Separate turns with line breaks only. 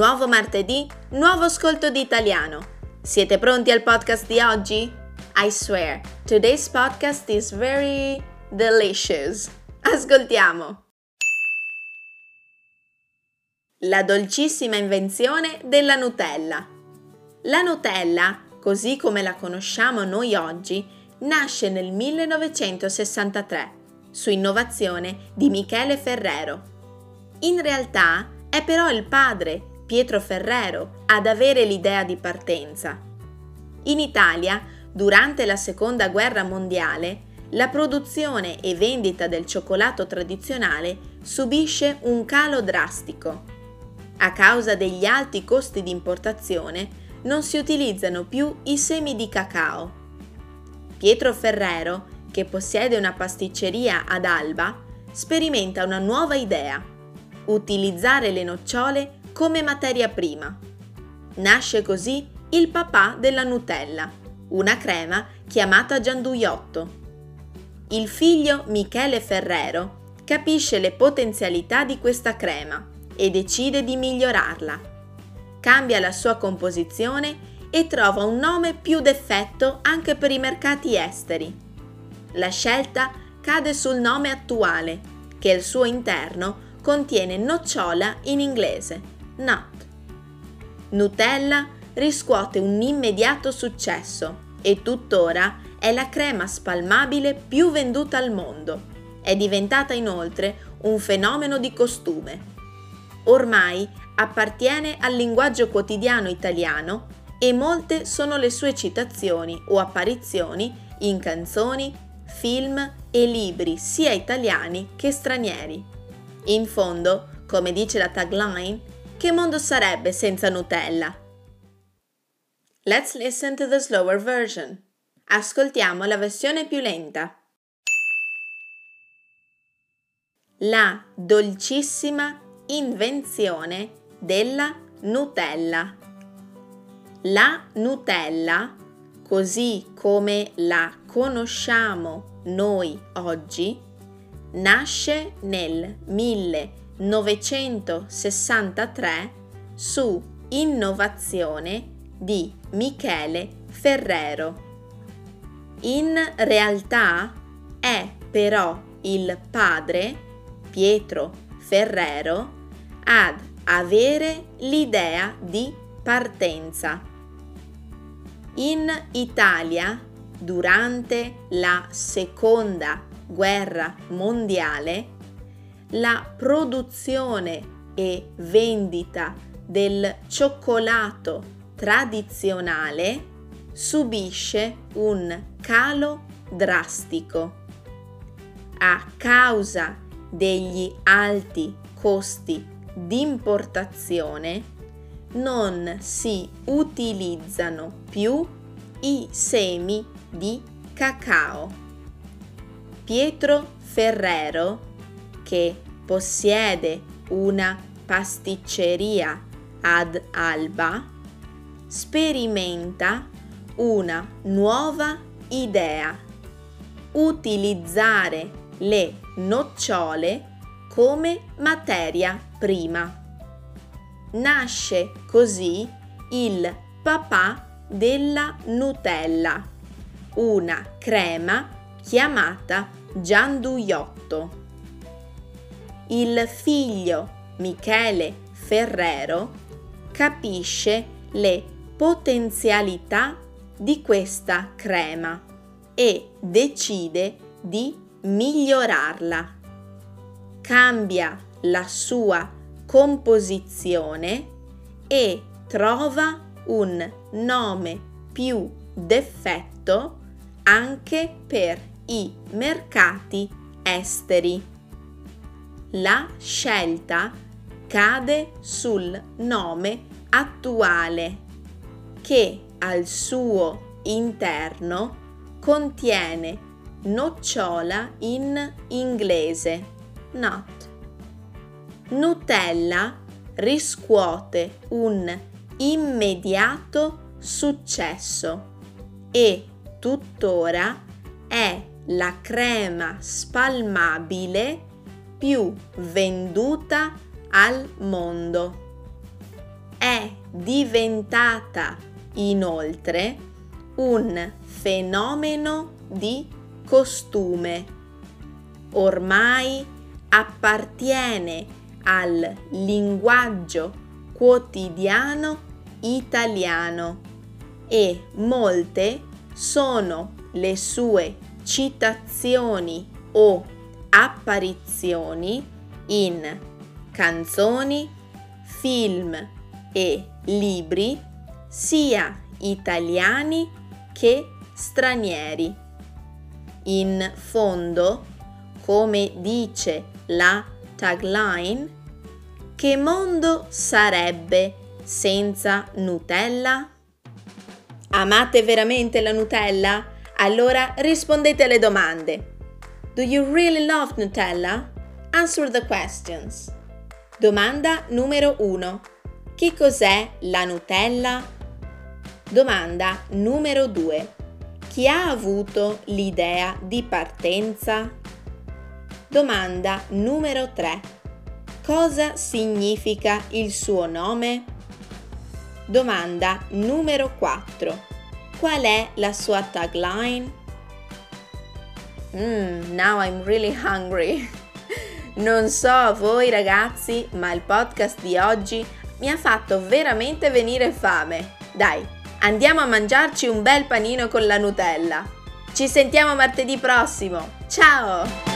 Nuovo martedì, nuovo ascolto di italiano. Siete pronti al podcast di oggi? I swear, today's podcast is very delicious. Ascoltiamo! La dolcissima invenzione della Nutella. La Nutella, così come la conosciamo noi oggi, nasce nel 1963 su innovazione di Michele Ferrero. In realtà è però il padre, Pietro Ferrero, ad avere l'idea di partenza. In Italia, durante la Seconda Guerra Mondiale, la produzione e vendita del cioccolato tradizionale subisce un calo drastico. A causa degli alti costi di importazione non si utilizzano più i semi di cacao. Pietro Ferrero, che possiede una pasticceria ad Alba, sperimenta una nuova idea, utilizzare le nocciole come materia prima. Nasce così il papà della Nutella, una crema chiamata gianduiotto. Il figlio Michele Ferrero capisce le potenzialità di questa crema e decide di migliorarla. Cambia la sua composizione e trova un nome più d'effetto anche per i mercati esteri. La scelta cade sul nome attuale, che al suo interno contiene nocciola in inglese, nut. Nutella riscuote un immediato successo e tuttora è la crema spalmabile più venduta al mondo. È diventata inoltre un fenomeno di costume. Ormai appartiene al linguaggio quotidiano italiano e molte sono le sue citazioni o apparizioni in canzoni, film e libri sia italiani che stranieri. In fondo, come dice la tagline, che mondo sarebbe senza Nutella? Let's listen to the slower version. Ascoltiamo la versione più lenta. La dolcissima invenzione della Nutella. La Nutella, così come la conosciamo noi oggi, nasce nel 1963 su innovazione di Michele Ferrero. In realtà è però il padre, Pietro Ferrero, ad avere l'idea di partenza. In Italia, durante la seconda guerra mondiale, la produzione e vendita del cioccolato tradizionale subisce un calo drastico a causa degli alti costi di importazione non si utilizzano più i semi di cacao. Pietro Ferrero, che possiede una pasticceria ad Alba, sperimenta una nuova idea, utilizzare le nocciole come materia prima. Nasce così il papà della Nutella, una crema chiamata Gianduiotto. Il figlio Michele Ferrero capisce le potenzialità di questa crema e decide di migliorarla. Cambia la sua composizione e trova un nome più d'effetto anche per i mercati esteri. La scelta cade sul nome attuale che al suo interno contiene nocciola in inglese, nut. Nutella riscuote un immediato successo e tuttora è la crema spalmabile più venduta al mondo. è diventata inoltre un fenomeno di costume. Ormai appartiene al linguaggio quotidiano italiano e molte sono le sue citazioni o apparizioni in canzoni, film e libri sia italiani che stranieri. In fondo, come dice la tagline, che mondo sarebbe senza Nutella? Amate veramente la Nutella? Allora rispondete alle domande. Do you really love Nutella? Answer the questions. Domanda numero 1. Che cos'è la Nutella? Domanda numero 2. Chi ha avuto l'idea di partenza? Domanda numero 3. Cosa significa il suo nome? Domanda numero 4. Qual è la sua tagline? Mm, now I'm really hungry. Non so a voi ragazzi, ma il podcast di oggi mi ha fatto veramente venire fame. Dai, andiamo a mangiarci un bel panino con la Nutella. Ci sentiamo martedì prossimo. Ciao!